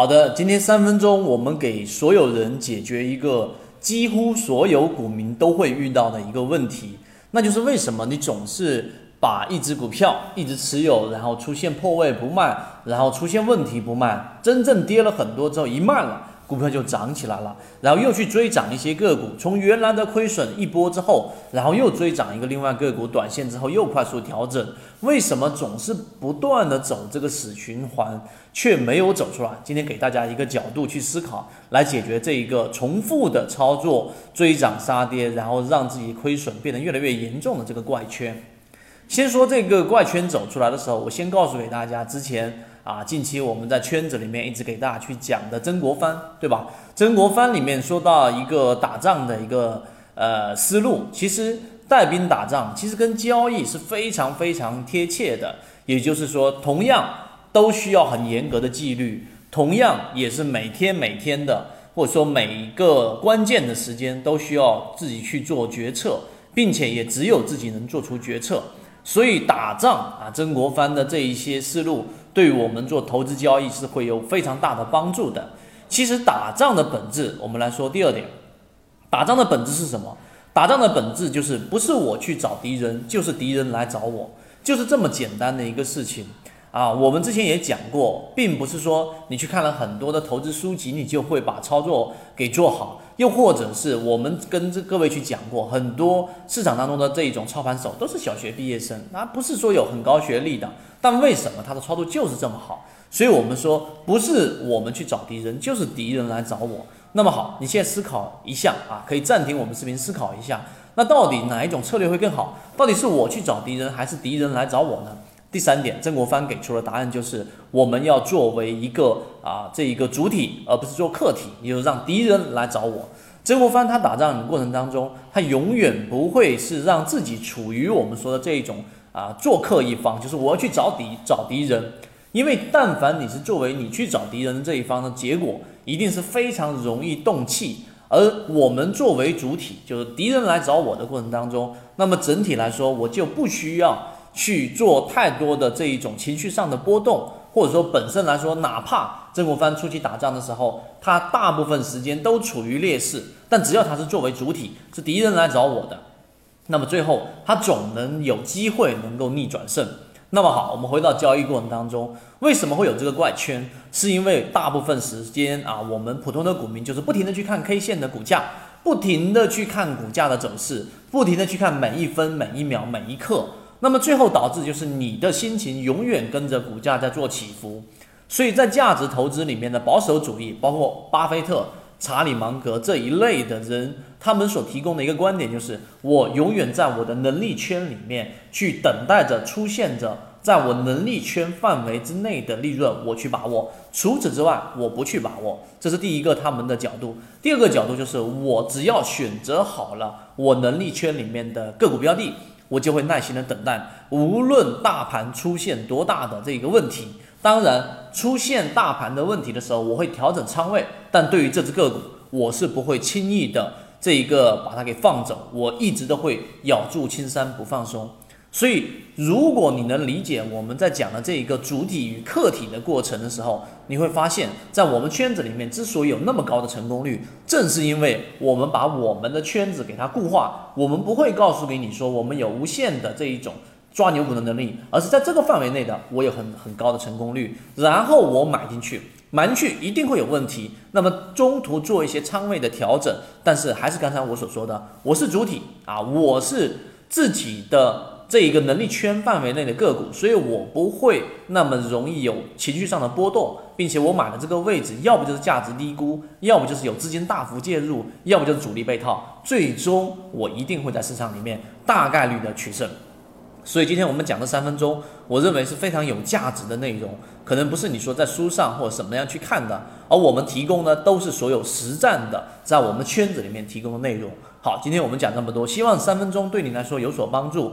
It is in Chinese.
好的，今天三分钟，我们给所有人解决一个几乎所有股民都会遇到的一个问题，那就是为什么你总是把一只股票一直持有，然后出现破位不卖，然后出现问题不卖，真正跌了很多之后一卖了。股票就涨起来了，然后又去追涨一些个股，从原来的亏损一波之后，然后又追涨一个另外个股，短线之后又快速调整，为什么总是不断的走这个死循环，却没有走出来？今天给大家一个角度去思考，来解决这一个重复的操作，追涨杀跌，然后让自己亏损变得越来越严重的这个怪圈。先说这个怪圈走出来的时候，我先告诉给大家之前。啊，近期我们在圈子里面一直给大家去讲的曾国藩，对吧？曾国藩里面说到一个打仗的一个呃思路，其实带兵打仗其实跟交易是非常非常贴切的。也就是说，同样都需要很严格的纪律，同样也是每天每天的，或者说每一个关键的时间都需要自己去做决策，并且也只有自己能做出决策。所以打仗啊，曾国藩的这一些思路。对我们做投资交易是会有非常大的帮助的。其实打仗的本质，我们来说第二点，打仗的本质是什么？打仗的本质就是不是我去找敌人，就是敌人来找我，就是这么简单的一个事情啊。我们之前也讲过，并不是说你去看了很多的投资书籍，你就会把操作给做好。又或者是我们跟这各位去讲过，很多市场当中的这一种操盘手都是小学毕业生，那不是说有很高学历的，但为什么他的操作就是这么好？所以我们说，不是我们去找敌人，就是敌人来找我。那么好，你现在思考一下啊，可以暂停我们视频思考一下，那到底哪一种策略会更好？到底是我去找敌人，还是敌人来找我呢？第三点，曾国藩给出的答案就是我们要作为一个啊这一个主体，而不是做客体，也就是让敌人来找我。曾国藩他打仗的过程当中，他永远不会是让自己处于我们说的这一种啊做客一方，就是我要去找敌找敌人，因为但凡你是作为你去找敌人的这一方的结果，一定是非常容易动气。而我们作为主体，就是敌人来找我的过程当中，那么整体来说，我就不需要。去做太多的这一种情绪上的波动，或者说本身来说，哪怕曾国藩出去打仗的时候，他大部分时间都处于劣势，但只要他是作为主体，是敌人来找我的，那么最后他总能有机会能够逆转胜。那么好，我们回到交易过程当中，为什么会有这个怪圈？是因为大部分时间啊，我们普通的股民就是不停的去看 K 线的股价，不停的去看股价的走势，不停的去看每一分每一秒每一刻。那么最后导致就是你的心情永远跟着股价在做起伏，所以在价值投资里面的保守主义，包括巴菲特、查理芒格这一类的人，他们所提供的一个观点就是，我永远在我的能力圈里面去等待着出现着在我能力圈范围之内的利润，我去把握。除此之外，我不去把握。这是第一个他们的角度。第二个角度就是，我只要选择好了我能力圈里面的个股标的。我就会耐心的等待，无论大盘出现多大的这个问题，当然出现大盘的问题的时候，我会调整仓位，但对于这只个股，我是不会轻易的这一个把它给放走，我一直都会咬住青山不放松。所以，如果你能理解我们在讲的这一个主体与客体的过程的时候，你会发现，在我们圈子里面之所以有那么高的成功率，正是因为我们把我们的圈子给它固化。我们不会告诉给你说我们有无限的这一种抓牛股的能力，而是在这个范围内的，我有很很高的成功率，然后我买进去，买进去一定会有问题，那么中途做一些仓位的调整，但是还是刚才我所说的，我是主体啊，我是自己的。这一个能力圈范围内的个股，所以我不会那么容易有情绪上的波动，并且我买的这个位置，要不就是价值低估，要不就是有资金大幅介入，要不就是主力被套，最终我一定会在市场里面大概率的取胜。所以今天我们讲的三分钟，我认为是非常有价值的内容，可能不是你说在书上或者什么样去看的，而我们提供的都是所有实战的，在我们圈子里面提供的内容。好，今天我们讲这么多，希望三分钟对你来说有所帮助。